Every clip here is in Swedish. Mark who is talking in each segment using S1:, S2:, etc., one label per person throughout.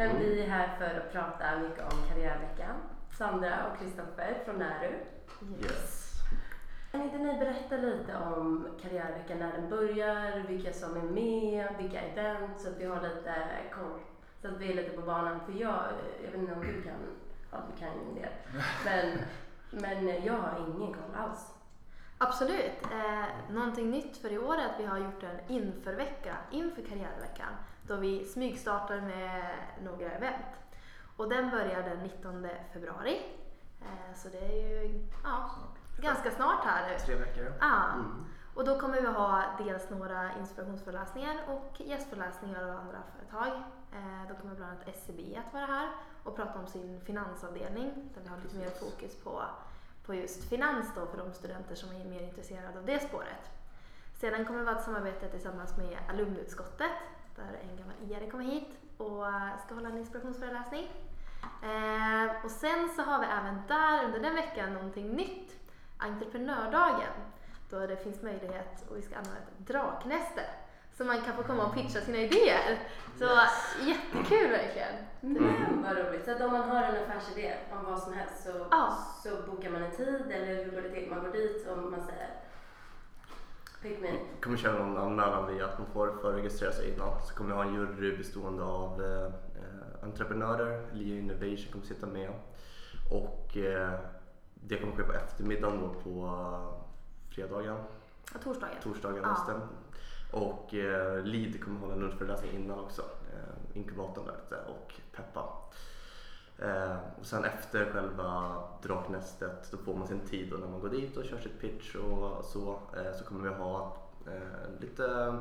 S1: Men vi är här för att prata mycket om Karriärveckan. Sandra och Kristoffer från Näru.
S2: Yes.
S1: Kan inte ni berätta lite om Karriärveckan, när den börjar, vilka som är med, vilka event, så att vi har lite koll. Så att vi är lite på banan. För jag, jag vet inte om du kan, ja du kan ju en del. Men, men jag har ingen koll alls.
S3: Absolut. Eh, någonting nytt för i år är att vi har gjort en införvecka inför Karriärveckan då vi smygstartar med några event. Och den börjar den 19 februari. Eh, så det är ju ja, ganska snart här nu.
S2: Tre veckor.
S3: Ja.
S2: Mm.
S3: Och då kommer vi ha dels några inspirationsföreläsningar och gästföreläsningar av andra företag. Eh, då kommer bland annat SEB att vara här och prata om sin finansavdelning där vi har lite mer fokus på, på just finans då för de studenter som är mer intresserade av det spåret. Sedan kommer vi ha ett samarbete tillsammans med alumnutskottet där en gammal IR kommer hit och ska hålla en inspirationsföreläsning. Eh, och sen så har vi även där under den veckan någonting nytt, entreprenördagen, då det finns möjlighet och vi ska använda ett draknäste så man kan få komma och pitcha sina idéer. Så jättekul verkligen.
S1: Men vad roligt! Så att om man har en affärsidé om vad som helst så,
S3: Ja.
S1: så bokar man en tid eller hur går det till? Man går dit och man säger Pick me.
S2: Vi kommer köra någon anmälan via att man får förregistrera sig innan. Så kommer vi ha en jury bestående av eh, entreprenörer. Lia Innovation kommer sitta med. Och eh, det kommer ske på eftermiddagen då på eh, fredagen,
S3: Och torsdagen.
S2: torsdagen
S3: Ja.
S2: Och eh, Lead kommer hålla en lunchföreläsning innan också. Eh, inkubatorn där ute och peppa. Eh, och sen efter själva draknästet då får man sin tid och när man går dit och kör sitt pitch och så, eh, så kommer vi ha eh, lite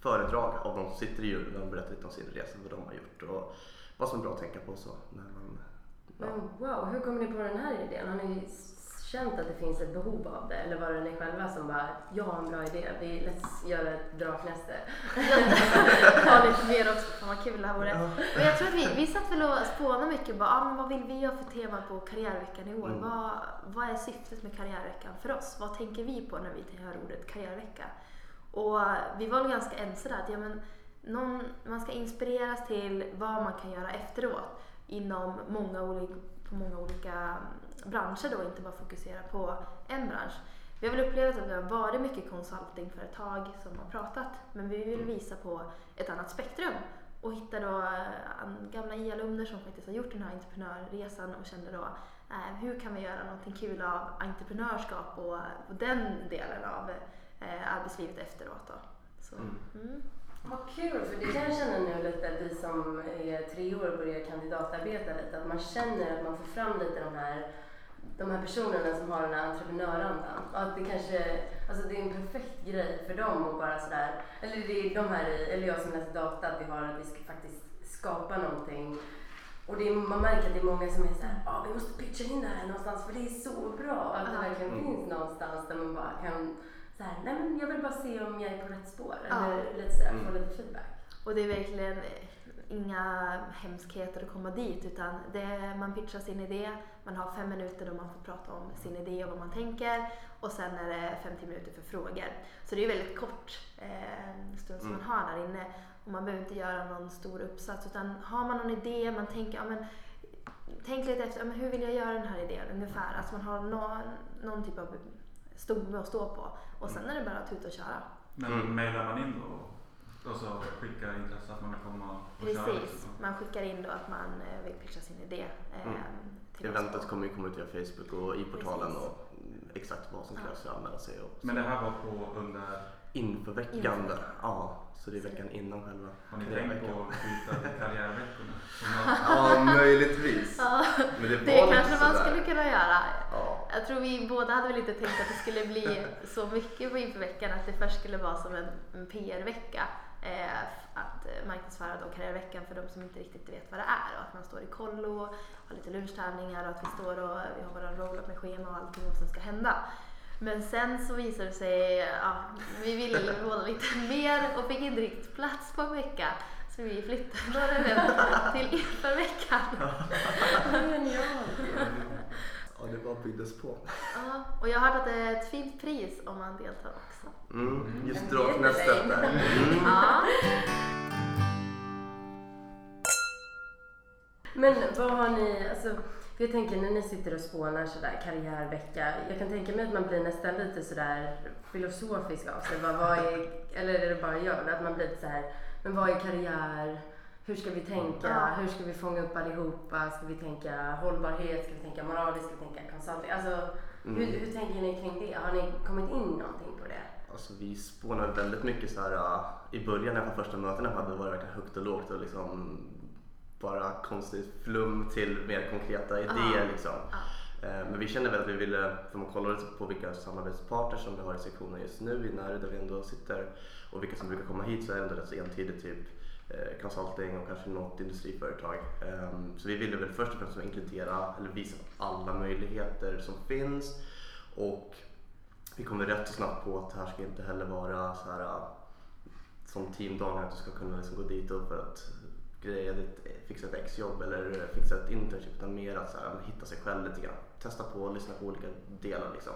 S2: föredrag av de som sitter i juryn och de berättar lite om sin resa, vad de har gjort och vad som är bra att tänka på. Så när man, ja.
S1: Men wow, hur kom ni på den här idén? Har ni känt att det finns ett behov av det? Eller var det ni själva som bara, jag har en bra idé, vi let's göra ett draknäste?
S3: ha lite mer också, fan vad kul det här vore. Men jag tror att vi, vi satt väl och spånade mycket bara, ah, men vad vill vi göra för tema på karriärveckan i år?
S2: Mm.
S3: Vad, vad är syftet med karriärveckan för oss? Vad tänker vi på när vi hör ordet karriärvecka? Och vi var väl ganska ense där att ja, men någon, man ska inspireras till vad man kan göra efteråt inom många olika, på många olika branscher då, inte bara fokusera på en bransch. Vi har väl upplevt att det har varit mycket consultingföretag som har pratat, men vi vill visa på ett annat spektrum och hitta då eh, gamla I-alumner som faktiskt har gjort den här entreprenörresan och kände då eh, hur kan vi göra någonting kul av entreprenörskap och, och den delen av eh, arbetslivet efteråt då. Så,
S2: Mm.
S3: mm.
S1: Vad kul, för det kan jag känna nu lite, vi som är tre år och börjar kandidatarbeta lite, att man känner att man får fram lite de här, de här personerna som har den här entreprenörandan. Och att det kanske, alltså det är en perfekt grej för dem att bara sådär, eller det är de här, i- eller jag som läser data, att vi har att vi ska faktiskt skapa någonting. Och det är, man märker att det är många som är såhär, ah, vi måste pitcha in det här någonstans för det är så bra. Att det verkligen
S2: Mm.
S1: finns någonstans där man bara kan så här, nej men jag vill bara se om jag är på rätt spår.
S3: Ja.
S1: Eller lite så här, få
S2: Mm.
S1: lite feedback.
S3: Och det är verkligen inga hemskheter att komma dit utan det man pitchar sin idé, man har fem minuter då man får prata om sin idé och vad man tänker och sen är det 50 minuter för frågor. Så det är väldigt kort eh, stund som
S2: Mm.
S3: man har där inne och man behöver inte göra någon stor uppsats utan har man någon idé, man tänker ja, men, Tänk lite efter, ja, men hur vill jag göra den här idén ungefär? Alltså man har någon, någon typ av stomme att stå på och sen är det bara att tuta och köra.
S4: Men
S2: Mm.
S4: mejlar man in då och så skickar intresse att man vill komma och köra?
S3: Precis,
S4: liksom?
S3: man skickar in då att man eh, vill pitcha sin idé.
S2: Mm. Eventet kommer ju komma ut via Facebook och i portalen
S3: Precis.
S2: och exakt vad som
S3: Ja.
S2: krävs för att anmäla sig. Och
S4: Men det här var på under...
S2: Inför veckan.
S3: Inför.
S2: Ja, så det är veckan innan själva
S4: Har ni tänkt på att byta karriärveckorna?
S2: Ja, möjligtvis.
S3: Ja,
S2: Men det,
S3: det
S2: var
S3: kanske man skulle kunna göra.
S2: Ja.
S3: Jag tror vi båda hade väl inte tänkt att det skulle bli så mycket på införveckan att det först skulle vara som en, en PR-vecka. Eh, att eh, marknadsföra då karriärveckan för de som inte riktigt vet vad det är och att man står i kollo, har lite lunchtävlingar och att vi står och vi har våra roll-up med schema och allting vad som ska hända. Men sen så visade det sig, ja, vi ville båda lite mer och fick inte riktigt plats på en vecka. Så vi flyttade till införveckan.
S2: ja, det bara byggdes på.
S3: Ja, och jag har hört att det är ett fint pris om man deltar också.
S2: Mm, just draknästet
S1: dig.
S2: där. Mm.
S3: Ja.
S1: Men vad har ni, alltså, för jag tänker när ni sitter och spånar sådär karriärvecka, jag kan tänka mig att man blir nästan lite sådär filosofisk av sig. Vad, vad är, eller är det bara jag? Att man blir lite såhär, men vad är karriär? Hur ska vi tänka?
S3: Ja.
S1: Hur ska vi fånga upp allihopa? Ska vi tänka hållbarhet? Ska vi tänka moraliskt? Ska vi tänka consulting? Alltså,
S2: Mm.
S1: hur, hur tänker ni kring det? Har ni kommit in någonting på det?
S2: Alltså vi spånade väldigt mycket så här uh, i början när första mötena hade var det verkligen högt och lågt och liksom bara konstigt flum till mer konkreta idéer liksom. Eh, Men vi kände väl att vi ville, för man kollade på vilka samarbetspartners som vi har i sektionen just nu i Närö där vi ändå sitter och vilka som brukar komma hit så är det ändå rätt så entydigt typ Eh, consulting och kanske något industriföretag. Ehm, så vi ville väl först och främst inkludera eller visa alla möjligheter som finns och vi kom rätt så snabbt på att det här ska inte heller vara så här äh, som teamdagar att du ska kunna liksom gå dit och för att greja ditt, eh, fixa ett exjobb eller fixa ett internship utan mer att så här, äh, hitta sig själv lite grann. Testa på och lyssna på olika delar liksom.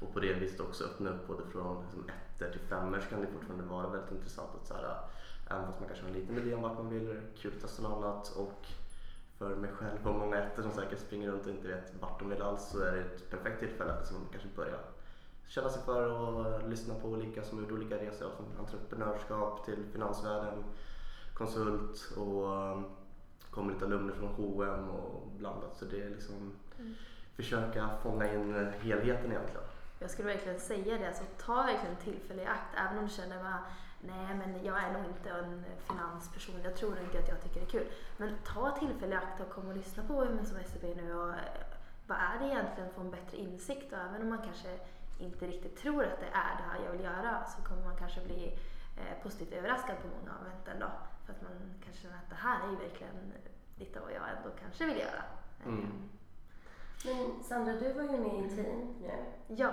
S2: Och på det viset också öppna upp både från liksom, ettor till femmor så kan det fortfarande vara väldigt intressant att så här, äh, även fast man kanske har en liten idé om vart man vill, är det kul att testa något annat och för mig själv och många ettor som säkert springer runt och inte vet vart de vill alls så är det ett perfekt tillfälle att liksom kanske börja känna sig för och lyssna på olika som gjort olika resor från entreprenörskap till finansvärlden, konsult och um, kommer lite alumner från H&M och blandat. Så det är liksom
S3: Mm.
S2: försöka fånga in helheten egentligen.
S3: Jag skulle verkligen säga det, alltså ta verkligen tillfälle i akt även om du känner att nej men jag är nog inte en finansperson, jag tror inte att jag tycker det är kul. Men ta tillfälle i akt och kom och lyssna på Women som SCB nu och eh, vad är det egentligen för en bättre insikt och även om man kanske inte riktigt tror att det är det här jag vill göra så kommer man kanske bli eh, positivt överraskad på många av eventen då. För att man kanske känner att det här är ju verkligen lite vad jag ändå kanske vill göra.
S2: Mm.
S3: Eh,
S1: Men Sandra, du var ju med i team nu.
S3: Ja,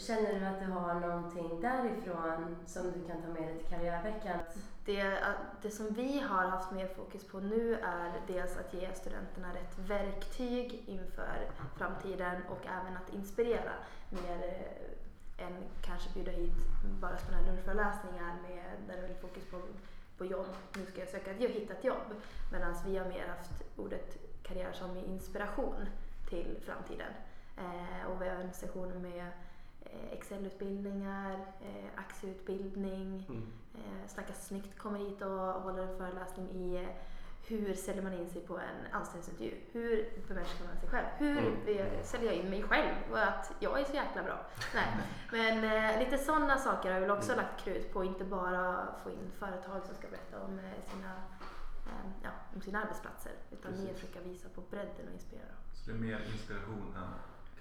S1: Känner du att du har någonting därifrån som du kan ta med dig till karriärveckan?
S3: Det, det som vi har haft mer fokus på nu är dels att ge studenterna rätt verktyg inför framtiden och även att inspirera mer än kanske bjuda hit bara sådana här lunchföreläsningar med, där det är väldigt fokus på, på jobb. Nu ska jag söka ett jobb, hitta ett jobb. Medan vi har mer haft ordet karriär som inspiration till framtiden. Eh, och vi har en session med Excel-utbildningar, eh, aktieutbildning,
S2: Mm.
S3: Eh, Snacka snyggt kommer hit och håller en föreläsning i eh, hur säljer man in sig på en anställningsintervju? Hur bemärker man sig själv? Hur
S2: Mm.
S3: eh, säljer jag in mig själv och att jag är så jäkla bra? Nej. Men eh, lite sådana saker har jag väl också
S2: Mm.
S3: lagt krut på, inte bara få in företag som ska berätta om eh, sina, eh, ja, om sina arbetsplatser utan mer
S2: Precis.
S3: försöka visa på bredden och inspirera.
S4: Så det är mer inspiration än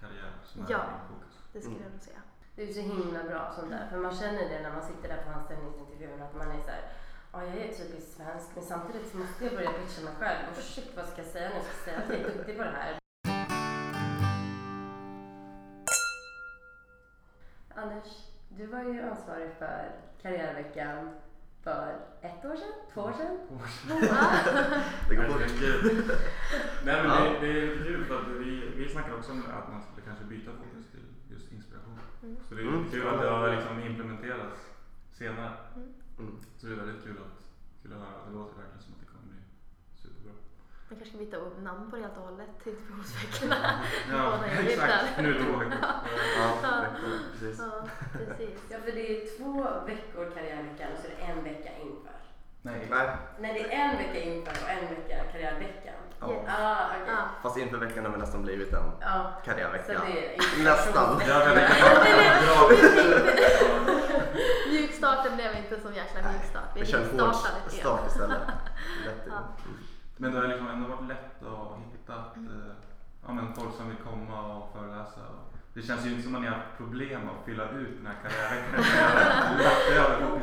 S4: karriär som är
S3: Ja.
S4: din fokus.
S3: Det skulle
S2: Mm.
S3: jag nog säga.
S1: Du är så himla bra sånt där. För man känner det när man sitter där på anställningsintervjun att man är så här, ja jag är typiskt svensk men samtidigt så måste jag börja pitcha mig själv. Och shit vad ska jag säga nu? Jag ska säga att jag är duktig på det här. Anders, du var ju ansvarig för karriärveckan för ett år sedan? Två år sedan?
S2: Det går fort.
S4: Nej men det, det är lite kul för att vi, vi snackade också om att man skulle kanske byta fokus till just inspiration.
S3: Mm.
S4: Så det är
S2: Mm.
S4: kul att det har liksom implementerats senare.
S2: Mm.
S4: Så det är väldigt kul att, kul att höra. Det låter verkligen som att det.
S3: Man kanske ska byta namn på det helt och hållet till inspirationsveckorna.
S4: Ja,
S3: är
S4: exakt. Nu två veckor.
S2: Ja, veckor, precis.
S3: Ja, precis.
S1: Ja, för det är två veckor karriärveckan och så är det en vecka inför.
S4: Nej.
S2: Nej,
S1: Nej, det är en vecka inför och en vecka karriärveckan.
S2: ja.
S3: Yes.
S1: Ah, okej.
S3: Ja.
S2: Fast inför veckan har vi nästan blivit en
S1: så
S2: karriärvecka.
S1: det är
S2: Nästan.
S4: Det jag.
S3: Mjukstarten blev inte som jäkla mjukstart.
S2: Vi kör en hård start istället. Lätt
S3: Ja.
S2: Mm.
S4: Men det har liksom ändå varit lätt att hitta eh, ja, men folk som vill komma och föreläsa. Och det känns ju inte som att ni har haft problem att fylla ut den här karriärveckan. Det på.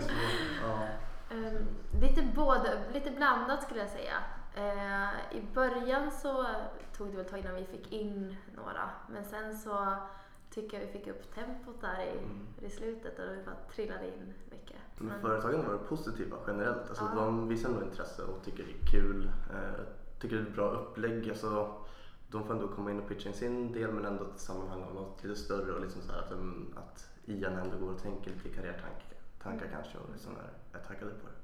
S2: Ja.
S3: Ehm, lite, både, lite blandat skulle jag säga. Eh, I början så tog det väl ett tag innan vi fick in några. Men sen så tycker jag vi fick upp tempot där i,
S2: Mm.
S3: i slutet och det bara trillade in mycket.
S2: Men
S3: Men-
S2: företagen har varit positiva generellt. Alltså,
S3: Ja.
S2: De visar ändå intresse och tycker det är kul. Eh, tycker det är ett bra upplägg. Alltså, de får ändå komma in och pitcha in sin del men ändå ett sammanhang av något lite större och liksom så att, de, att Ian ändå går och tänker lite karriärtankar tankar kanske och liksom är, är taggade på det.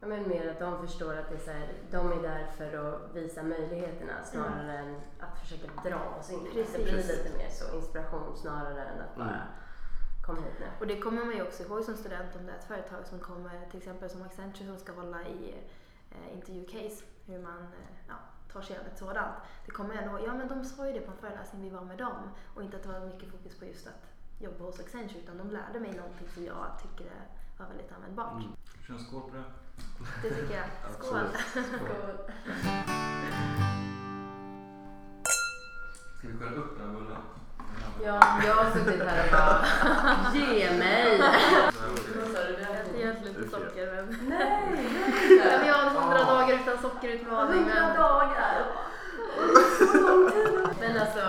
S1: Ja, men mer att de förstår att det är så här, de är där för att visa möjligheterna snarare än att försöka dra oss in.
S3: Precis.
S1: Det blir lite mer så inspiration snarare än att bara
S2: Mm.
S1: kom hit nu.
S3: Och det kommer man ju också ihåg som student om det är ett företag som kommer, till exempel som Accenture som ska hålla i eh, intervjucase, hur man eh, ja, tar sig an ett sådant. Det kommer jag ihåg, ja men de sa ju det på en föreläsning vi var med dem och inte att det var mycket fokus på just att jobba hos Accenture utan de lärde mig någonting som jag tycker var väldigt användbart.
S2: Mm.
S4: Kör en skål på det.
S3: Det tycker jag. Skål!
S2: Absolut.
S4: Ska vi skära upp den här bullen?
S1: Ja, jag har suttit här och bara, ge mig! Vad sa du?
S3: Jag äter egentligen inte socker men...
S1: Nej,
S3: men jag har hundra dagar utan sockerutmaning men...
S1: dagar! Men alltså,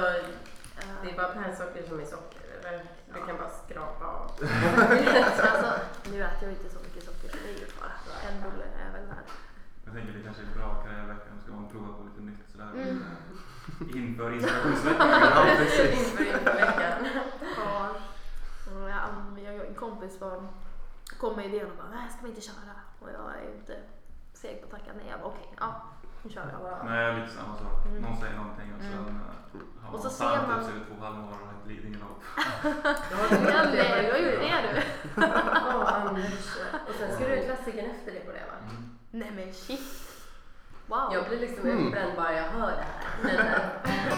S1: det är bara pärlsocker som är socker, eller? Du kan bara skrapa av.
S3: Alltså, nu äter jag inte socker inget fara. En bulle är väl värd.
S4: Jag tänker det kanske är bra karriärveckan. Ska man prova på lite nytt sådär.
S3: Mm.
S4: Inför inspirationsveckan.
S2: Ja, precis.
S1: Inför.
S3: Ja. Jag, jag, en kompis var, kom med idén och bara, nej ska vi inte köra? Och jag är inte seg på att tacka nej. Jag bara, okej, ja, nu kör vi.
S1: Wow.
S4: Nej, lite samma sak.
S3: Mm.
S4: Någon säger någonting och sen
S3: Mm.
S4: eh, har
S3: Och
S4: man sant
S3: man-
S4: upp sig vid två halvmånar och ett Lidingölopp.
S3: Ja, nej, har gjort det du.
S1: Åh, Anders. Och sen ska du ha klassikern efter det på det va?
S4: Mm.
S3: Nej men shit. Wow.
S1: Jag blir liksom
S2: Mm.
S1: uppbränd bara jag hör det här. Men, eh,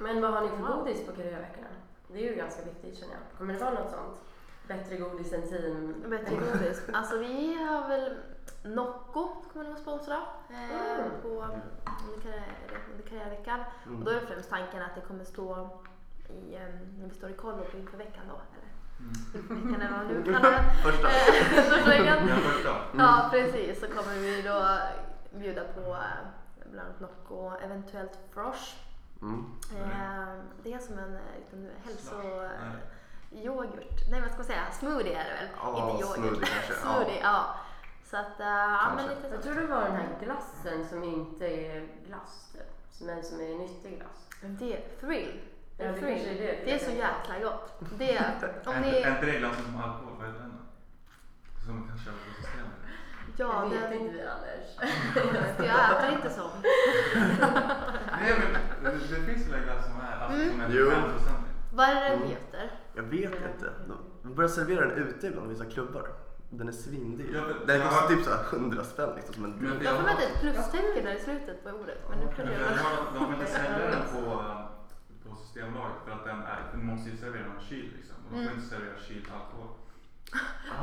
S1: Men vad har ni för
S3: Wow.
S1: godis på karriärveckorna? Det är ju ganska viktigt känner jag. Kommer det vara något sånt? Bättre godis än team?
S3: Bättre godis. Alltså vi har väl Nocco kommer nog sponsra eh,
S1: Mm.
S3: på, under, karriär, under karriärveckan.
S2: Mm.
S3: Och då är det främst tanken att det kommer stå i, eh, när vi står i kollo inför veckan då. Eller
S4: Mm.
S3: veckan eller vad man nu kallar det.
S2: Första.
S3: Eh, Första veckan.
S4: Den första.
S3: Ja precis, så kommer vi då bjuda på eh, bland annat Nocco, eventuellt Frosh.
S2: Mm.
S3: Eh, det är som en liten hälso...
S4: Nej.
S3: yoghurt. Nej vad ska man säga? Smoothie är det väl?
S2: Ja,
S3: Inte yoghurt.
S2: smoothie kanske, ja.
S3: smoothie, ja. Så att, eh, ja men lite
S1: Jag
S3: så.
S1: tror det var den här glassen som inte är glass typ. Men som är nyttig glass.
S3: Det, thrill.
S1: Ja, det
S3: thrill.
S1: är det.
S3: det är så jäkla gott. Det, om
S4: Är
S3: ni,
S4: inte- är inte det glassen som alkohol? Vad heter den då? Som man kan köpa på systemet?
S3: ja,
S1: det vet
S3: den,
S1: inte vi Anders.
S3: jag äter inte så.
S4: Nej men det, det finns väl en glass som är alltså,
S3: Mm.
S4: som är
S2: Jo.
S4: 5 procent.
S3: Vad är det den
S2: Mm.
S3: heter?
S2: Jag vet inte. De börjar servera den ute ibland i vissa klubbar. Den är svindyr. Den kostar typ så här 100 spänn liksom som en
S4: Men
S2: drink.
S3: Jag får med ett plustecken där i slutet på ordet. Men nu
S4: Men
S3: kunde jag
S4: har, de får inte sälja den på, på Systembolaget för att den är, måste ju servera den kyld liksom. Och de får
S3: Mm.
S4: inte servera kyld alkohol.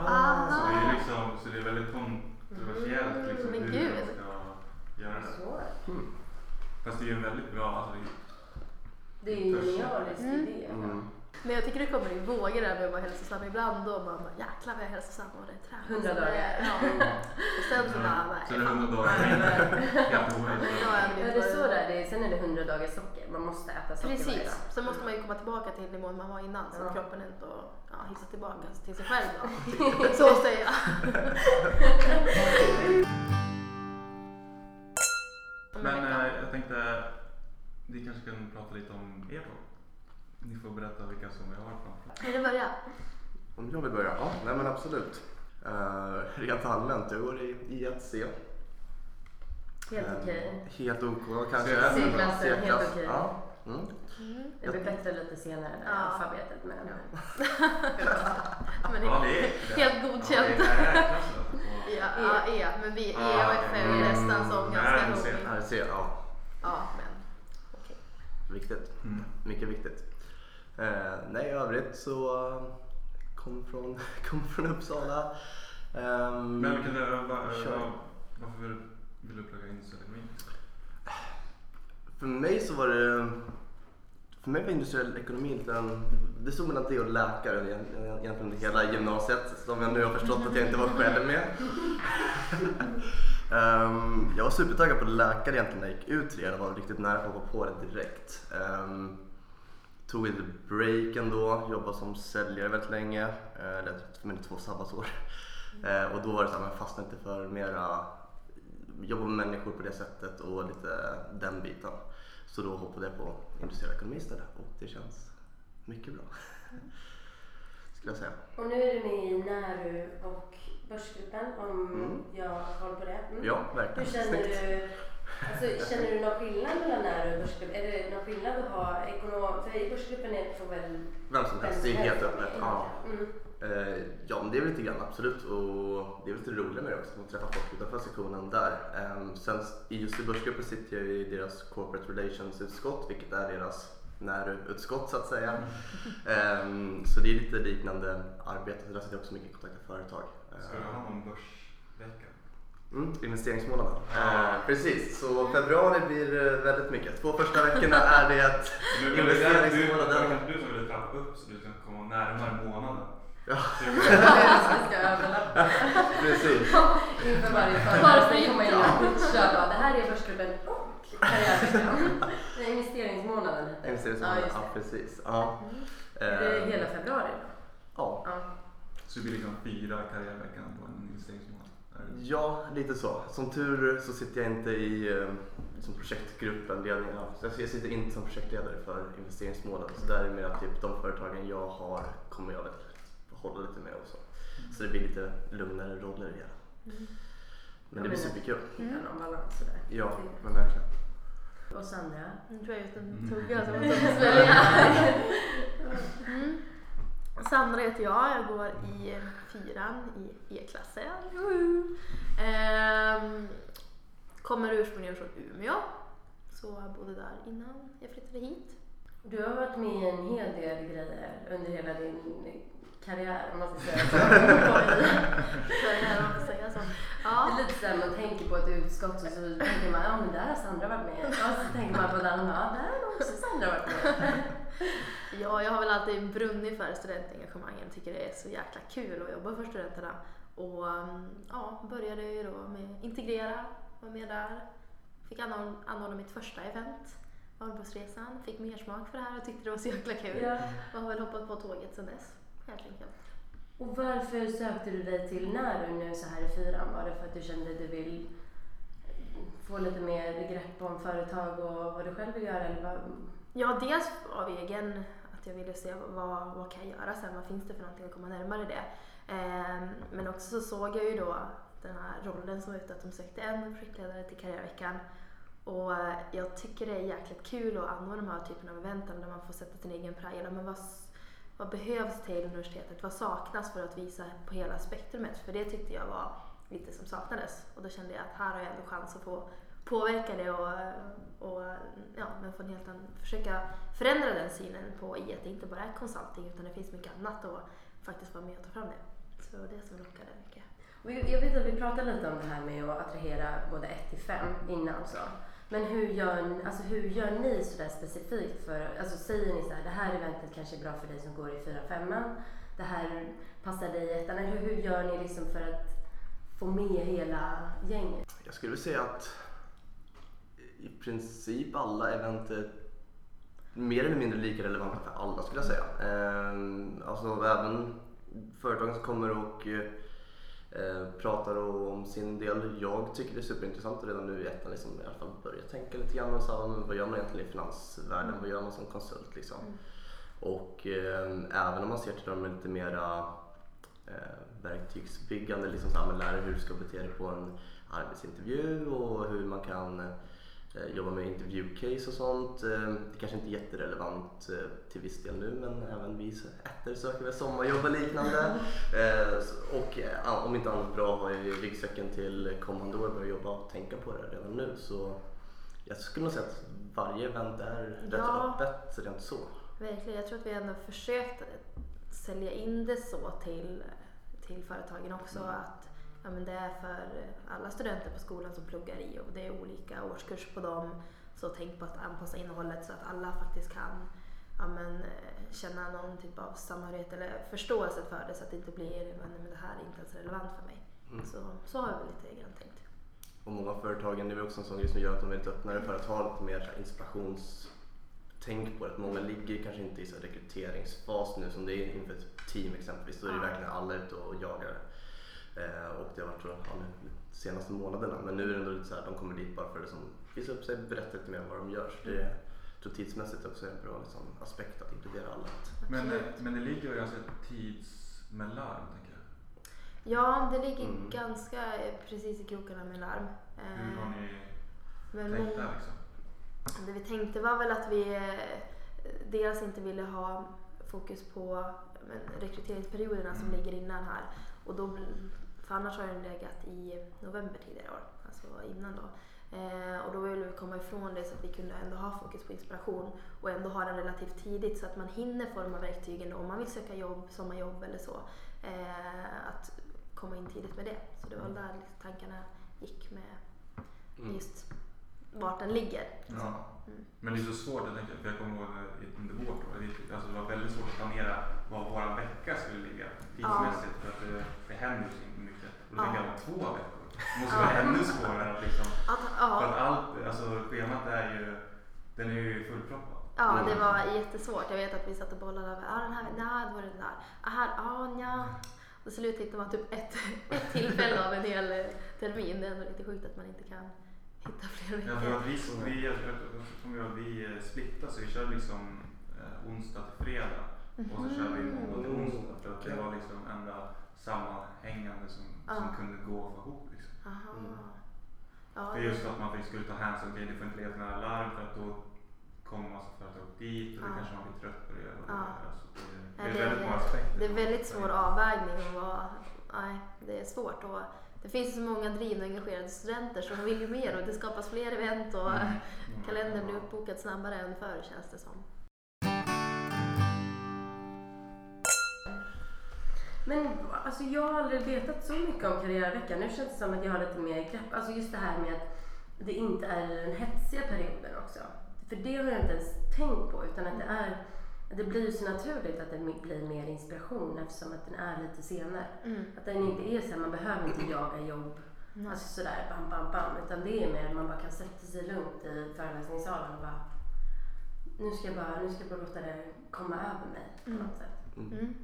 S3: Ah.
S4: Så det är liksom, så det är väldigt kontroversiellt liksom
S3: Men
S4: hur
S3: gud.
S4: man ska göra det.
S1: Så.
S2: Mm.
S4: Fast det är ju en väldigt bra, alltså det är,
S1: Det är ju en genialisk
S3: Mm.
S1: idé.
S2: Mm.
S3: Men jag tycker det kommer i vågor där med att vara hälsosam. Ibland då bara, bara jäklar vad jag är hälsosam och det är träning.
S1: 100
S3: Så det-
S1: dagar.
S3: Ja. Och sen så bara, nej.
S4: det är hundra dagar helt omöjligt.
S3: Ja,
S1: det är så där. Det är, sen är det 100 dagars socker. Man måste äta socker varje
S3: Precis.
S1: dag.
S3: Sen måste man ju komma tillbaka till nivån man var innan så att
S1: Ja.
S3: kroppen inte ja, hittar tillbaka till sig själv då. Så säger jag.
S4: Men eh, jag tänkte, vi kanske kan prata lite om er då. Ni får berätta vilka som vi har framför.
S3: Vill du börja?
S2: Om jag vill börja? Ja, nej men absolut. Uh, rent allmänt, jag går i I1C.
S1: Helt
S2: Eh,
S1: okej.
S2: Helt OK kanske.
S4: C-klass.
S1: C-klassen, helt okej.
S2: Ja. Mm.
S3: Mm.
S1: Det blir bättre lite senare i
S3: Ja.
S1: alfabetet. Men
S3: Men
S4: Ja,
S3: det helt godkänt.
S4: Ja.
S3: Ja, ja, E. Men vi, E
S4: Ja,
S3: och F är
S4: mm.
S3: nästan som ganska
S4: C.
S3: nog.
S2: Här ser ja.
S3: Ja, men okej.
S2: Viktigt.
S4: Mm.
S2: Mycket viktigt. Eh, nej, i övrigt så eh, kom från, kom från Uppsala. Ehm,
S4: Men kan du, var,
S2: Kör.
S4: var, varför vill, vill du plugga in ekonomi?
S2: För mig så var det... För mig var industriell ekonomi inte en... Det stod mellan det och läkare egent- egentligen hela gymnasiet som jag nu har förstått att jag inte var själv med. Ehm, jag var supertaggad på läkare egentligen när jag gick ut trean och var riktigt nära på att hoppa på det direkt. Um, tog lite break ändå, jobbade som säljare väldigt länge, eh, eller för mina två sabbatsår. Eh, och då var det så här, man fastnade inte för mera jobba med människor på det sättet och lite den biten. Så då hoppade jag på industriell ekonomi istället och det känns mycket bra. skulle jag säga.
S1: Och nu är du med i Näru och Börsgruppen om
S2: Mm.
S1: jag har på det. Mm.
S2: Ja,
S1: Hur
S2: verkligen.
S1: känner
S2: Snyggt.
S1: du? Alltså, känner du någon skillnad mellan Näru och Börsgruppen? Är det någon skillnad att ha ekonom... För i Börsgruppen är får väl
S2: Vem som helst, det är helt öppet. Ja.
S1: Mm.
S2: Eh, ja, men det är väl lite grann absolut och det är väl lite roligt med det också, att man träffar folk utanför sektionen där. Ehm, sen just i börsgruppen sitter jag i deras corporate relations-utskott, vilket är deras NÄRU-utskott så att säga. Ehm, så det är lite liknande arbete, så där sitter jag också mycket i kontakt med företag.
S4: Ska du ha någon börsvecka?
S2: Mm, investeringsmånaden.
S4: Ja.
S2: Eh, precis, så februari blir eh, väldigt mycket. Två första veckorna är det
S4: du, var
S2: investeringsmånaden.
S4: kanske du som ville trappa upp så du ska komma närmare månaden.
S2: Ja, precis.
S1: inför varje företag. in och pitcha bara, det här är Börsgruppen och Karriärveckan. Investeringsmånaden heter det. Ja,
S2: Investeringsmånaden, ja
S1: det.
S2: precis. Ja.
S1: Är det
S2: Eh,
S1: hela februari?
S2: Ja.
S1: Ja.
S4: Så det blir liksom fyra karriärveckan på en investeringsmånad.
S2: Ja, lite så. Som tur så sitter jag inte i liksom projektgruppen, ledningen jag sitter inte som projektledare för investeringsmålen. Så där är det mer att typ, de företagen jag har kommer jag väl hålla lite med och så. Så det blir lite lugnare roller igen. Men det blir superkul.
S1: Sådär.
S2: Ja, men verkligen.
S1: Och Sandra?
S3: Nu tror jag ut en
S4: Mm.
S3: tugga som jag svälja. Sandra heter jag, jag går i fyran i E-klassen. Ehm, kommer ursprungligen från Umeå, så jag bodde där innan jag flyttade hit.
S1: Du har varit med i en hel del grejer under hela din karriär om man ska säga så.
S3: Är det, om man får säga så.
S1: Det
S3: Ja.
S1: är lite såhär man tänker på ett utskott och så tänker man ja men där har Sandra varit med. Och så tänker man på ett annat, ja där har också Sandra varit med.
S3: ja, jag har väl alltid brunnit för studentengagemangen, tycker det är så jäkla kul att jobba för studenterna. Och um, ja, började ju då med integrera, var med där. Fick anordna, anordna mitt första event, Valborgsresan. Fick mer smak för det här och tyckte det var så jäkla kul.
S1: Ja.
S3: Och har väl hoppat på tåget sedan dess, helt enkelt.
S1: Och varför sökte du dig till Näru nu så här i fyran? Var det för att du kände att du vill få lite mer grepp om företag och vad du själv vill göra? Eller vad?
S3: Ja, dels av egen jag ville se vad, vad kan jag göra sen, vad finns det för någonting att komma närmare det. Eh, men också så såg jag ju då den här rollen som var ute att de sökte en projektledare till Karriärveckan. Och eh, jag tycker det är jäkligt kul att anordna de här typen av event där man får sätta sin egen prägel. Men vad, vad behövs till universitetet? Vad saknas för att visa på hela spektrumet? För det tyckte jag var lite som saknades. Och då kände jag att här har jag ändå chans att få påverka det och, och ja, men få en helt annan, försöka förändra den synen på i att det inte bara är consulting utan det finns mycket annat och faktiskt vara med och ta fram det. Så det som lockade mycket.
S1: Jag vet att vi pratade lite om det här med att attrahera både 1 till 5 innan så. Men hur gör, ni- alltså hur gör ni sådär specifikt för, alltså säger ni så här, det här eventet kanske är bra för dig som går i 4-5 det här passar dig i ettan, eller hur, hur gör ni liksom för att få med hela gänget?
S2: Jag skulle vilja säga att i princip alla event är mer eller mindre lika relevanta för alla skulle jag säga. Ehm, alltså även företagen som kommer och eh, pratar om sin del. Jag tycker det är superintressant att redan nu i ettan liksom, i alla fall börja tänka lite grann och så här, vad gör man egentligen i finansvärlden? Vad gör man som konsult liksom? Och eh, även om man ser till de lite mera eh, verktygsbyggande, liksom så här, lära hur du ska bete dig på en arbetsintervju och hur man kan eh, jobba med intervjucase och sånt. Eh, det kanske inte är jätterelevant eh, till viss del nu men även vi ettor söker väl sommarjobb och liknande. Och om inte annat bra har jag ju ryggsäcken till kommande år börjat jobba och tänka på det redan nu. Så jag skulle nog säga att varje event är rätt
S3: Ja.
S2: öppet rent så.
S3: Verkligen, jag tror att vi ändå försökt sälja in det så till, till företagen också att ja, men det är för alla studenter på skolan som pluggar i och det är olika årskurs på dem. Så tänk på att anpassa innehållet så att alla faktiskt kan ja, men, eh, känna någon typ av samhörighet eller förståelse för det så att det inte blir men, det här är inte ens relevant för mig.
S2: Mm.
S3: Så, så har vi lite grann tänkt.
S2: Och många av företagen, det är också en sån grej som gör att de är lite öppnare för att ha lite mer inspirationstänk på det. Att många ligger kanske inte i så rekryteringsfas nu som det är inför ett team exempelvis. Då är det verkligen alla ute och jagar. Eh, och det har varit så ja, de senaste månaderna. Men nu är det ändå lite så här, de kommer dit bara för att liksom, visa upp sig, berätta lite mer om vad de gör. Så det, jag tror tidsmässigt också är en bra liksom, aspekt att inkludera alla.
S4: Men,
S3: Absolut.
S4: men det ligger ju ganska tidsmellan tänker jag.
S3: Ja, det ligger
S2: Mm.
S3: ganska eh, precis i krokarna med larm.
S4: Hur har
S3: Eh,
S4: ni
S3: men
S4: tänkt där liksom?
S3: Det vi tänkte var väl att vi eh, dels inte ville ha fokus på men, rekryteringsperioderna som
S4: Mm.
S3: ligger innan här. Och då, för annars har den legat i november tidigare år, alltså innan då. Eh, och då ville vi komma ifrån det så att vi kunde ändå ha fokus på inspiration och ändå ha den relativt tidigt så att man hinner forma verktygen då, om man vill söka jobb, sommarjobb eller så. Eh, att komma in tidigt med det. Så det var där liksom tankarna gick med
S2: Mm.
S3: just vart den ligger.
S4: Ja.
S3: Mm.
S4: Men det är så svårt, jag tänker, för jag kommer ihåg under vårt år, det- alltså det var väldigt svårt att planera var vår vecka skulle ligga tidsmässigt för att det, det händer så himla mycket. Och då tänker
S3: Ja.
S4: jag om två veckor. Det måste
S3: Ja.
S4: vara ännu svårare att liksom,
S3: Att,
S4: för
S3: ja,
S4: att allt, alltså schemat är ju, den är ju fullproppad.
S3: ja,
S2: Mm.
S3: det var jättesvårt. Jag vet att vi satt och bollade över, ah, den här, nej, då var det den där. Ah, här, ah, nja. Och till slut hittar man typ ett, ett tillfälle av en hel eh, termin. Det är ändå lite sjukt att man inte kan hitta fler
S4: Ja, för
S3: veckor.
S4: att vi, vi, att vi eh, splittade så vi körde liksom eh, onsdag till fredag och så körde vi måndag till onsdag för att det var liksom enda sammanhängande som, som
S3: Ja.
S4: kunde gå ihop. Liksom.
S3: Aha.
S2: Mm.
S3: Ja,
S4: För
S3: det-
S4: just att man skulle ta hänsyn till, det får inte till några larm för att då kommer massa företag dit och det
S3: Ja.
S4: kanske man blir trött på det. Och
S3: Ja.
S4: det, alltså, det, det är väldigt många aspekter.
S3: Det är väldigt svår avvägning och vad, nej, det är svårt. Och det finns så många drivna och engagerade studenter som vill ju mer och det skapas fler event och
S4: Mm. Mm.
S3: kalendern blir uppbokad snabbare än förr känns det som.
S1: Men alltså, jag har aldrig vetat så mycket om karriärveckan. Nu känns det som att jag har lite mer grepp. Alltså just det här med att det inte är den hetsiga perioden också. För det har jag inte ens tänkt på utan att det är det blir så naturligt att det blir mer inspiration eftersom att den är lite senare. Att den inte är så här, man behöver inte jaga jobb
S3: Nej.
S1: alltså sådär bam bam bam utan det är mer att man bara kan sätta sig lugnt i föreläsningssalen och bara nu ska jag bara, nu ska jag bara låta det komma över mig på
S3: Mm.
S1: något sätt.
S3: Mm.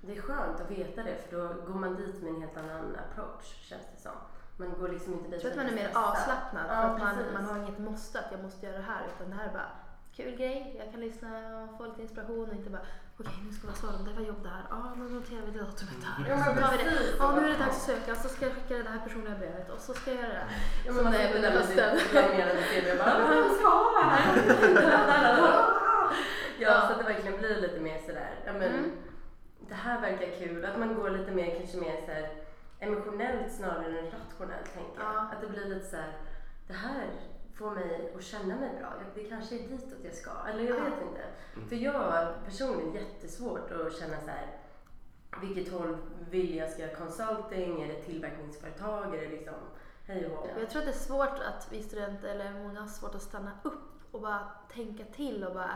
S1: Det är skönt att veta det för då går man dit med en helt annan approach känns det som. Man går liksom inte dit
S3: Jag tror att man är mer
S1: stressad.
S3: avslappnad
S1: Ja,
S3: att man, man har inget måste att jag måste göra det här utan det här är bara kul grej, jag kan lyssna och få lite inspiration och inte bara okej nu ska vi ha svaren, det var jobb det här, ja nu noterar vi det datumet här.
S1: Ja,
S3: så tar vi det. Ja nu är det dags att söka, så ska jag skicka det här personliga brevet och så ska jag göra det.
S1: Ja, men man
S3: det är
S1: sitter
S3: under
S1: där med
S3: hösten.
S1: sitt planerade CV och bara "Vem ska ha det här?" Ja, så att det verkligen blir lite mer sådär, ja men
S3: Mm.
S1: det här verkar kul. Att man går lite mer, kanske mer såhär emotionellt snarare än rationellt tänker jag.
S3: Ja.
S1: Att det blir lite såhär, det här får mig att känna mig bra. Det kanske är ditåt jag ska. Eller jag
S3: Ja.
S1: vet inte. För jag har personligen jättesvårt att känna så här. Vilket håll vill jag? Ska jag göra consulting? Är det tillverkningsföretag? Är det liksom hej? Och
S3: Jag tror att det är svårt att vi studenter, eller många har svårt att stanna upp och bara tänka till och bara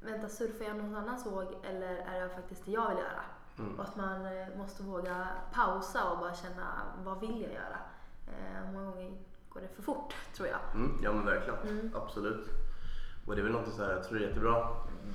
S3: vänta, surfar jag någon annans våg eller är det faktiskt det jag vill göra?
S2: Mm.
S3: Och att man eh, måste våga pausa och bara känna vad vill jag göra? Eh, många gånger går det för fort tror jag.
S2: Mm, ja men verkligen,
S3: Mm.
S2: absolut. Och det är väl något så här, jag tror det är jättebra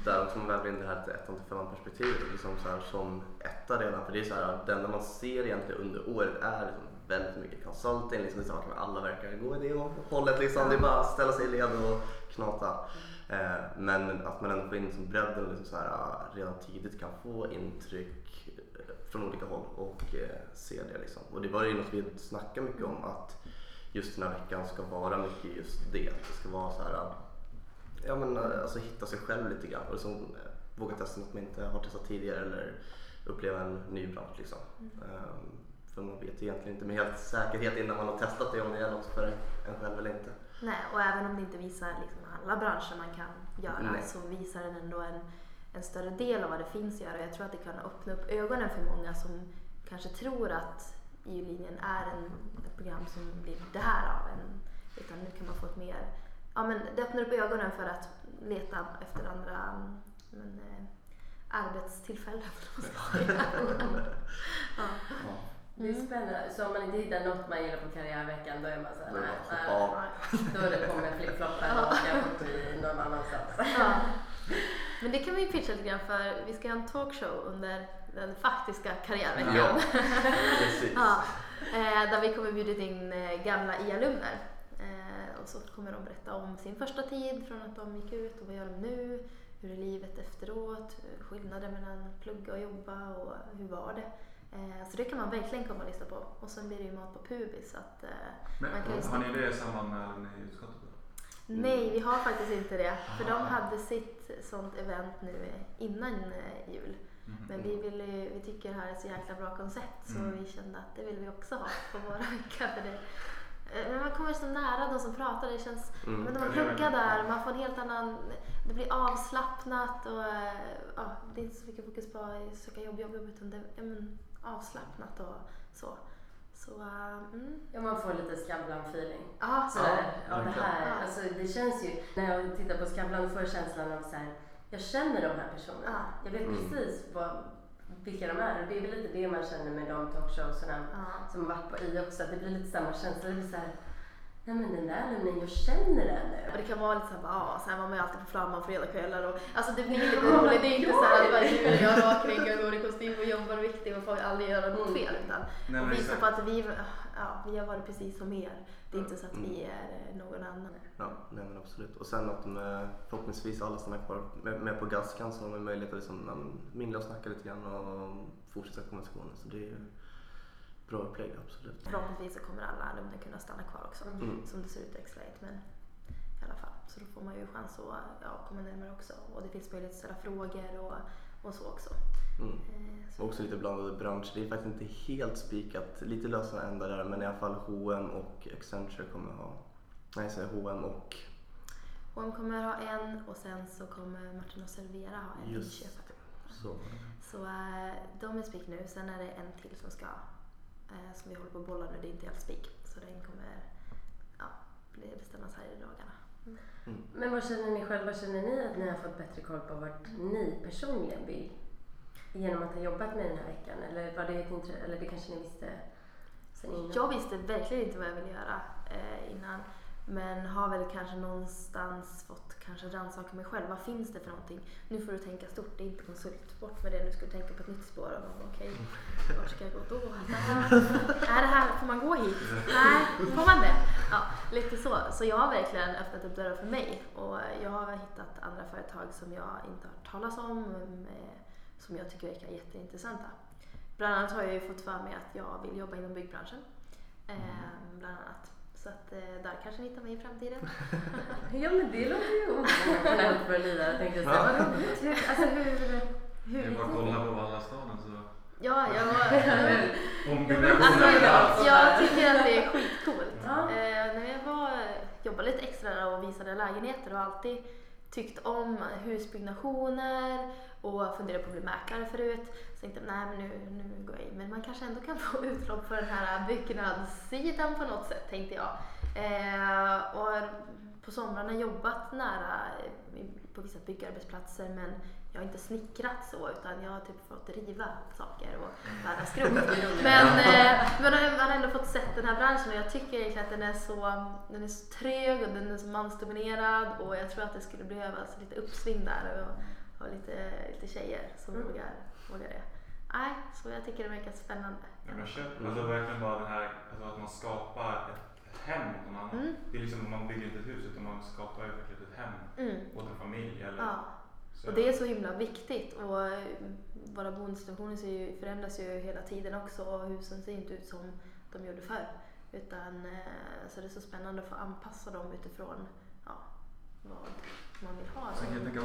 S2: där också man väver in det här till ettan till femman perspektivet liksom så här, som etta redan. För det är så här, det enda man ser egentligen under året är liksom väldigt mycket consulting, liksom med alla verkar gå i det hållet liksom. Det är bara att ställa sig i led och knata. Eh, men att man ändå får in liksom bredden liksom så här, redan tidigt kan få intryck eh, från olika håll och eh, se det liksom. Och det var ju något vi snackade mycket om att just den här veckan ska vara mycket just det. Det ska vara så här, ja men alltså hitta sig själv lite grann och liksom, våga testa något man inte har testat tidigare eller uppleva en ny bransch liksom. Ehm, för man vet egentligen inte med helt säkerhet innan man har testat det om det är något för en själv eller inte.
S3: Nej, och även om det inte visar liksom alla branscher man kan göra
S2: Nej.
S3: så visar den ändå en, en större del av vad det finns att göra. Jag tror att det kan öppna upp ögonen för många som kanske tror att EU-linjen är en, ett program som blir det här av en. Utan nu kan man få ett mer, ja men det öppnar upp ögonen för att leta efter andra men, eh, arbetstillfällen. ja.
S4: Ja.
S1: Det är spännande. Så om man inte hittar något man gillar på karriärveckan då är man såhär, nej, nej.
S2: hoppa
S1: Då är det på med flipfloppar och åka bort till någon annanstans.
S3: Ja. Men det kan vi pitcha lite grann för vi ska ha en talkshow under den faktiska karriärveckan.
S2: Ja, precis.
S3: Ja, eh, där vi kommer bjuda in eh, gamla i-alumner. Eh, och så kommer de berätta om sin första tid från att de gick ut och vad gör de nu? Hur är livet efteråt? Skillnader mellan plugga och jobba och hur var det? Eh, så det kan man verkligen komma och lyssna på. Och sen blir det ju mat på pubis. Så att, eh,
S4: Men
S3: Man kan ju
S4: har ni det i samband med när ni utskottet?
S3: Nej, vi har faktiskt inte det. För de
S4: Aha.
S3: hade sitt sånt event nu innan eh, jul.
S4: Mhm.
S3: Men vi, vill, ju- vi tycker det här är ett så jäkla bra koncept så
S4: Mm.
S3: vi kände att det vill vi också ha på våra vecka. För det, eh, men man kommer så nära de som pratar. Det känns,
S2: Mm.
S3: men när man pluggar där, man får en helt annan... Det blir avslappnat och eh, ja, det är inte så mycket fokus på att söka jobb, jobb, jobb utan det men, avslappnat och så. Så, eh, mm.
S1: Ja, man får lite Skavlan-feeling.
S3: Ja,
S1: Sådär, ja, det
S2: verkligen.
S1: här,
S3: Ja.
S1: alltså det känns ju, när jag tittar på Skavlan får jag känslan av så här, jag känner de här personerna.
S3: Ja.
S1: Jag vet
S2: Mm.
S1: precis vad, vilka de är. Och det är väl lite det man känner med de talkshowsarna
S3: ja.
S1: som har varit på i också, att det blir lite samma känsla. Det blir så här, nej men den där lämningen, jag känner den nu.
S3: Och det kan vara lite såhär, ja, sen var man ju alltid på Flamman fredagskvällar och alltså det blir lite roligt. Det är inte såhär att bara jul, jag rakringar och går i kostym och jobbar viktigt och får aldrig göra något fel utan
S4: Nej,
S3: och visa på att vi, ja, vi har varit precis som er. Det är inte så att vi är någon annan.
S2: Ja, nej men absolut. Och sen att de förhoppningsvis alla stannar kvar med, med på Gaskan så har de möjlighet att liksom, mingla och snacka lite grann och fortsätta konversationen. Så det är ju bra upplägg, absolut.
S3: Förhoppningsvis så kommer alla alumner kunna stanna kvar också
S2: Mm.
S3: som det ser ut i X-Lite men i alla fall. Så då får man ju chans att ja, komma närmare också och det finns möjlighet att ställa frågor och, och så också.
S2: Mm.
S3: Eh, så.
S2: Och också lite blandade branscher. Det är faktiskt inte helt spikat. Lite lösa ändar där men i alla fall H&M och Accenture kommer ha, nej så H&M och
S3: H&M kommer ha en och sen så kommer Martin och Servera ha en
S2: Just
S3: inköp.
S2: så.
S3: Så äh, de är spik nu. Sen är det en till som ska, äh, som vi håller på att bolla nu. Det är inte helt spik. Så den kommer ja, bli bestämmas här i dagarna.
S2: Mm.
S1: Men vad känner ni själva? Känner ni att ni har fått bättre koll på vart ni personligen vill? Genom att ha jobbat med den här veckan? Eller var det ett eller det kanske ni visste sen innan?
S3: Jag visste verkligen inte vad jag ville göra eh, innan. Men har väl kanske någonstans fått kanske rannsaka mig själv. Vad finns det för någonting? Nu får du tänka stort, det är inte konsult. Bort med det, nu ska du tänka på ett nytt spår. Och bara, Okej, vart ska jag gå då? är det här, får man gå hit? Nej, får man det? Ja, lite så. Så jag har verkligen öppnat upp dörrar för mig. Och jag har hittat andra företag som jag inte har hört talas om. Som jag tycker verkar jätteintressanta. Bland annat har jag ju fått för mig att jag vill jobba inom byggbranschen. Ehm, bland annat. Så att eh, där kanske ni hittar mig i framtiden.
S1: Ja men det låter ju okonventionellt för Lina. Jag tänkte
S2: Ja.
S1: vadå? Hur, alltså hur, hur
S4: Det är bara att kolla på Vallastaden så
S3: Ja, jag var...
S4: ombyggnationen
S3: Alltså, jag, tycker att det är skitcoolt.
S1: Ja.
S3: Eh, när jag var, jobbade lite extra och visade lägenheter och alltid tyckt om husbyggnationer och funderat på att bli mäklare förut. Så tänkte jag, nej men nu, nu går jag in. Men man kanske ändå kan få utlopp för den här byggnadssidan på något sätt tänkte jag. Eh, och på somrarna jobbat nära på vissa byggarbetsplatser men jag har inte snickrat så utan jag har typ fått riva saker och bära skrot. Men, eh, men man har ändå fått sett den här branschen och jag tycker egentligen att den är så, den är så trög och den är så mansdominerad och jag tror att det skulle behövas lite uppsving där och, och lite, lite tjejer som
S1: Mm.
S3: vågar, vågar det. Nej, så jag tycker det verkar spännande.
S4: Ja, men köp, alltså verkligen bara den här, alltså att man skapar ett, ett hem åt någon annan.
S3: Mm.
S4: Det är liksom, man bygger inte ett hus utan man skapar ju verkligen ett hem
S3: Mm.
S4: åt en familj. Eller,
S3: Ja. Och det är så himla viktigt och eh, våra boendesituationer förändras ju hela tiden också och husen ser inte ut som de gjorde förr. Utan, eh, så det är så spännande att få anpassa dem utifrån ja, vad man vill ha.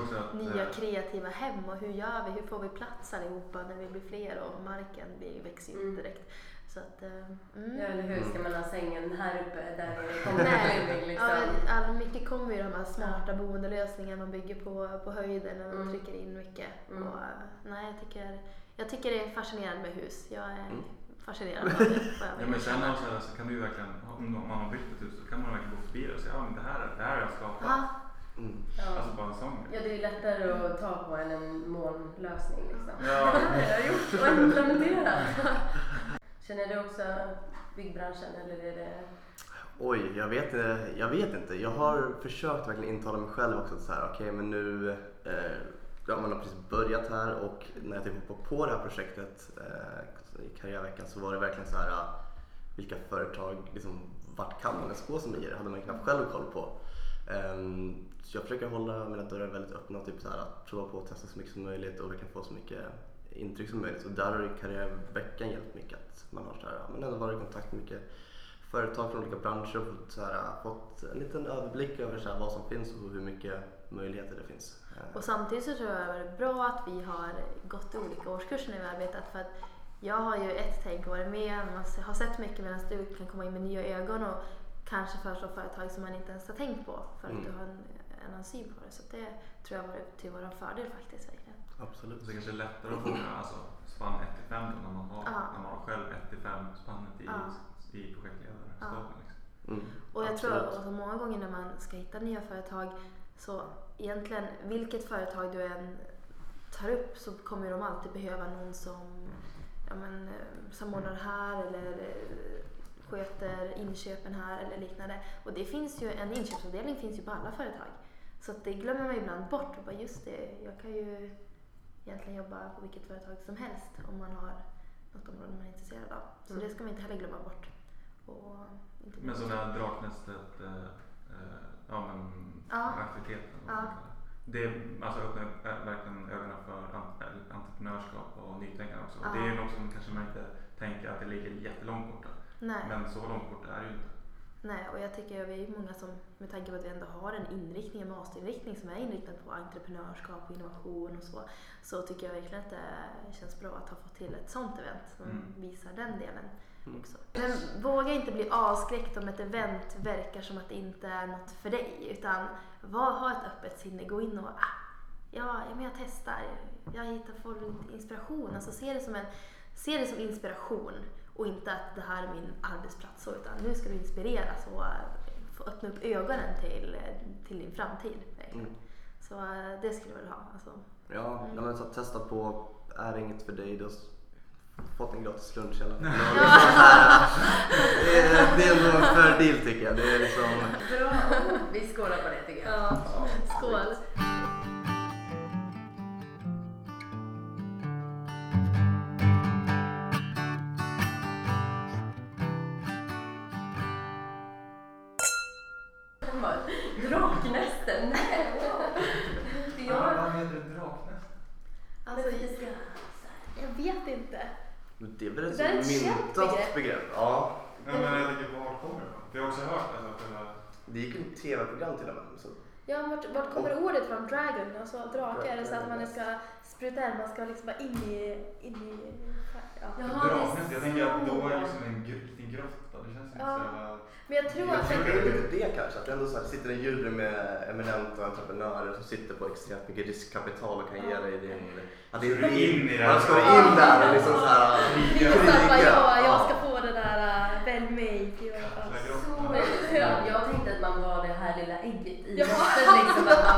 S4: Också att
S3: Nya
S4: eh,
S3: kreativa hem och hur gör vi? Hur får vi plats allihopa när vi blir fler och marken blir, växer ju
S1: Mm.
S3: direkt. Så att, eh, mm.
S1: Ja eller hur, ska man ha sängen här uppe där
S3: Nej.
S1: community liksom?
S3: Ja, mycket kommer ju de här smarta boendelösningarna man bygger på, på höjden när man
S1: Mm.
S3: trycker in mycket.
S1: Mm.
S3: Och, nej, jag, tycker, jag tycker det är fascinerande med hus. Jag är
S2: Mm.
S3: fascinerad av det.
S4: Ja, men sen också så kan du ju verkligen, om man har byggt ett hus så kan man verkligen gå förbi det och säga ja men det här, det här har jag skapat.
S3: Ja,
S2: Mm.
S1: Ja.
S4: Alltså bara en sån
S1: Ja, det är lättare att ta på än en molnlösning liksom.
S4: Ja.
S1: Det här har jag gjort och implementerat. Känner du också byggbranschen eller är det...
S2: Oj, jag vet, jag vet inte. Jag har försökt verkligen intala mig själv också så här, okej men nu, eh, ja man har precis börjat här och när jag typ hoppade på det här projektet eh, i karriärveckan så var det verkligen så här, eh, vilka företag, liksom, vart kan man ens gå som IR? hade man knappt själv koll på. Ehm, jag försöker hålla mina dörrar väldigt öppna och typ så här, att prova på att testa så mycket som möjligt och verkligen få så mycket intryck som möjligt. Och där har karriärveckan hjälpt mycket att man har så här, men ändå varit i kontakt med mycket företag från olika branscher och fått, så här, fått en liten överblick över så här, vad som finns och hur mycket möjligheter det finns. Eh,
S3: Och samtidigt så tror jag det är bra att vi har gått i olika årskurser när vi arbetat för att jag har ju ett tänk varit med, man har sett mycket medan du kan komma in med nya ögon och kanske föreslå företag som man inte ens har tänkt på för att
S2: Mm.
S3: du har en, en syn på det. Så det tror jag varit till vår fördel faktiskt. Verkligen.
S2: Absolut.
S4: Så det kanske är lättare att få med alltså, spann 1 till 5 när man har,
S3: Ja.
S4: när man har själv 1 till 5 spannet i,
S3: Ja.
S4: i projektledarstaben. Liksom.
S2: Mm,
S3: Och jag tror
S2: absolut.
S3: att många gånger när man ska hitta nya företag så egentligen vilket företag du än tar upp så kommer de alltid behöva någon som ja, men, samordnar här eller eh, sköter inköpen här eller liknande. Och det finns ju, en inköpsavdelning finns ju på alla företag. Så det glömmer man ibland bort. Och bara just det, jag kan ju egentligen jobba på vilket företag som helst om man har något område man är intresserad av. Så
S2: Mm.
S3: det ska man inte heller glömma bort. Och inte
S4: Men så den här Draknästet, eh, eh, ja men
S3: Ja.
S4: aktiviteten.
S3: Ja.
S4: det. Det alltså, öppnar äh, verkligen ögonen för äh, entreprenörskap och nytänkande också. Och Det
S3: Ja.
S4: är något som kanske man inte tänker att det ligger jättelångt borta.
S3: Nej.
S4: Men så långt borta är det ju inte.
S3: Nej, och jag tycker vi är många som, med tanke på att vi ändå har en inriktning, en masterinriktning som är inriktad på entreprenörskap och innovation och så, så tycker jag verkligen att det känns bra att ha fått till ett sånt event som
S4: Mm.
S3: visar den delen
S2: Mm.
S3: också. Men våga inte bli avskräckt om ett event verkar som att det inte är något för dig, utan var, ha ett öppet sinne, gå in och ah, ja, men jag testar, jag hittar, inspiration. Alltså se det som en Se det som inspiration och inte att det här är min arbetsplats. så, Utan nu ska du inspireras och eh, få öppna upp ögonen till, eh, till din framtid.
S2: Mm.
S3: Så eh, det skulle jag vilja ha. Alltså.
S2: Ja,
S3: Mm.
S2: men så att testa på. Är det inget för dig, du har s- fått en gratis lunch i alla fall. Det är, ändå en fördel tycker jag. Det är liksom,
S1: Bra. Vi skålar på det tycker jag.
S3: Ja, skål!
S2: Myntat
S3: begrepp.
S2: begrepp. Ja,
S4: Ja, men jag tänker på vart kommer det ifrån? Jag har också hört alltså, att det var...
S2: det gick ju ett tv-program till och med.
S3: Ja, vart, vart kommer ordet från? Dragon, alltså drake? Är det så att man ska spruta in, man ska liksom bara in i... In i ja.
S1: Ja. Jaha, det är
S4: Draknäst, jag tänker att då är det liksom en gr- liten grotta. Det känns inte
S3: Ja.
S4: så jävla...
S3: Men jag tror
S2: Jag
S3: att...
S2: tror det är lite det kanske, att det ändå så här, sitter en jury med eminenta entreprenörer som sitter på extremt mycket riskkapital och kan ge dig din... Att det
S4: Ska du in i det?
S2: Ja, ska du in där och liksom så här...
S3: Bara, ja, jag
S2: Ja.
S3: ska få det där väl mig.
S1: så, jag tänkte att man var det här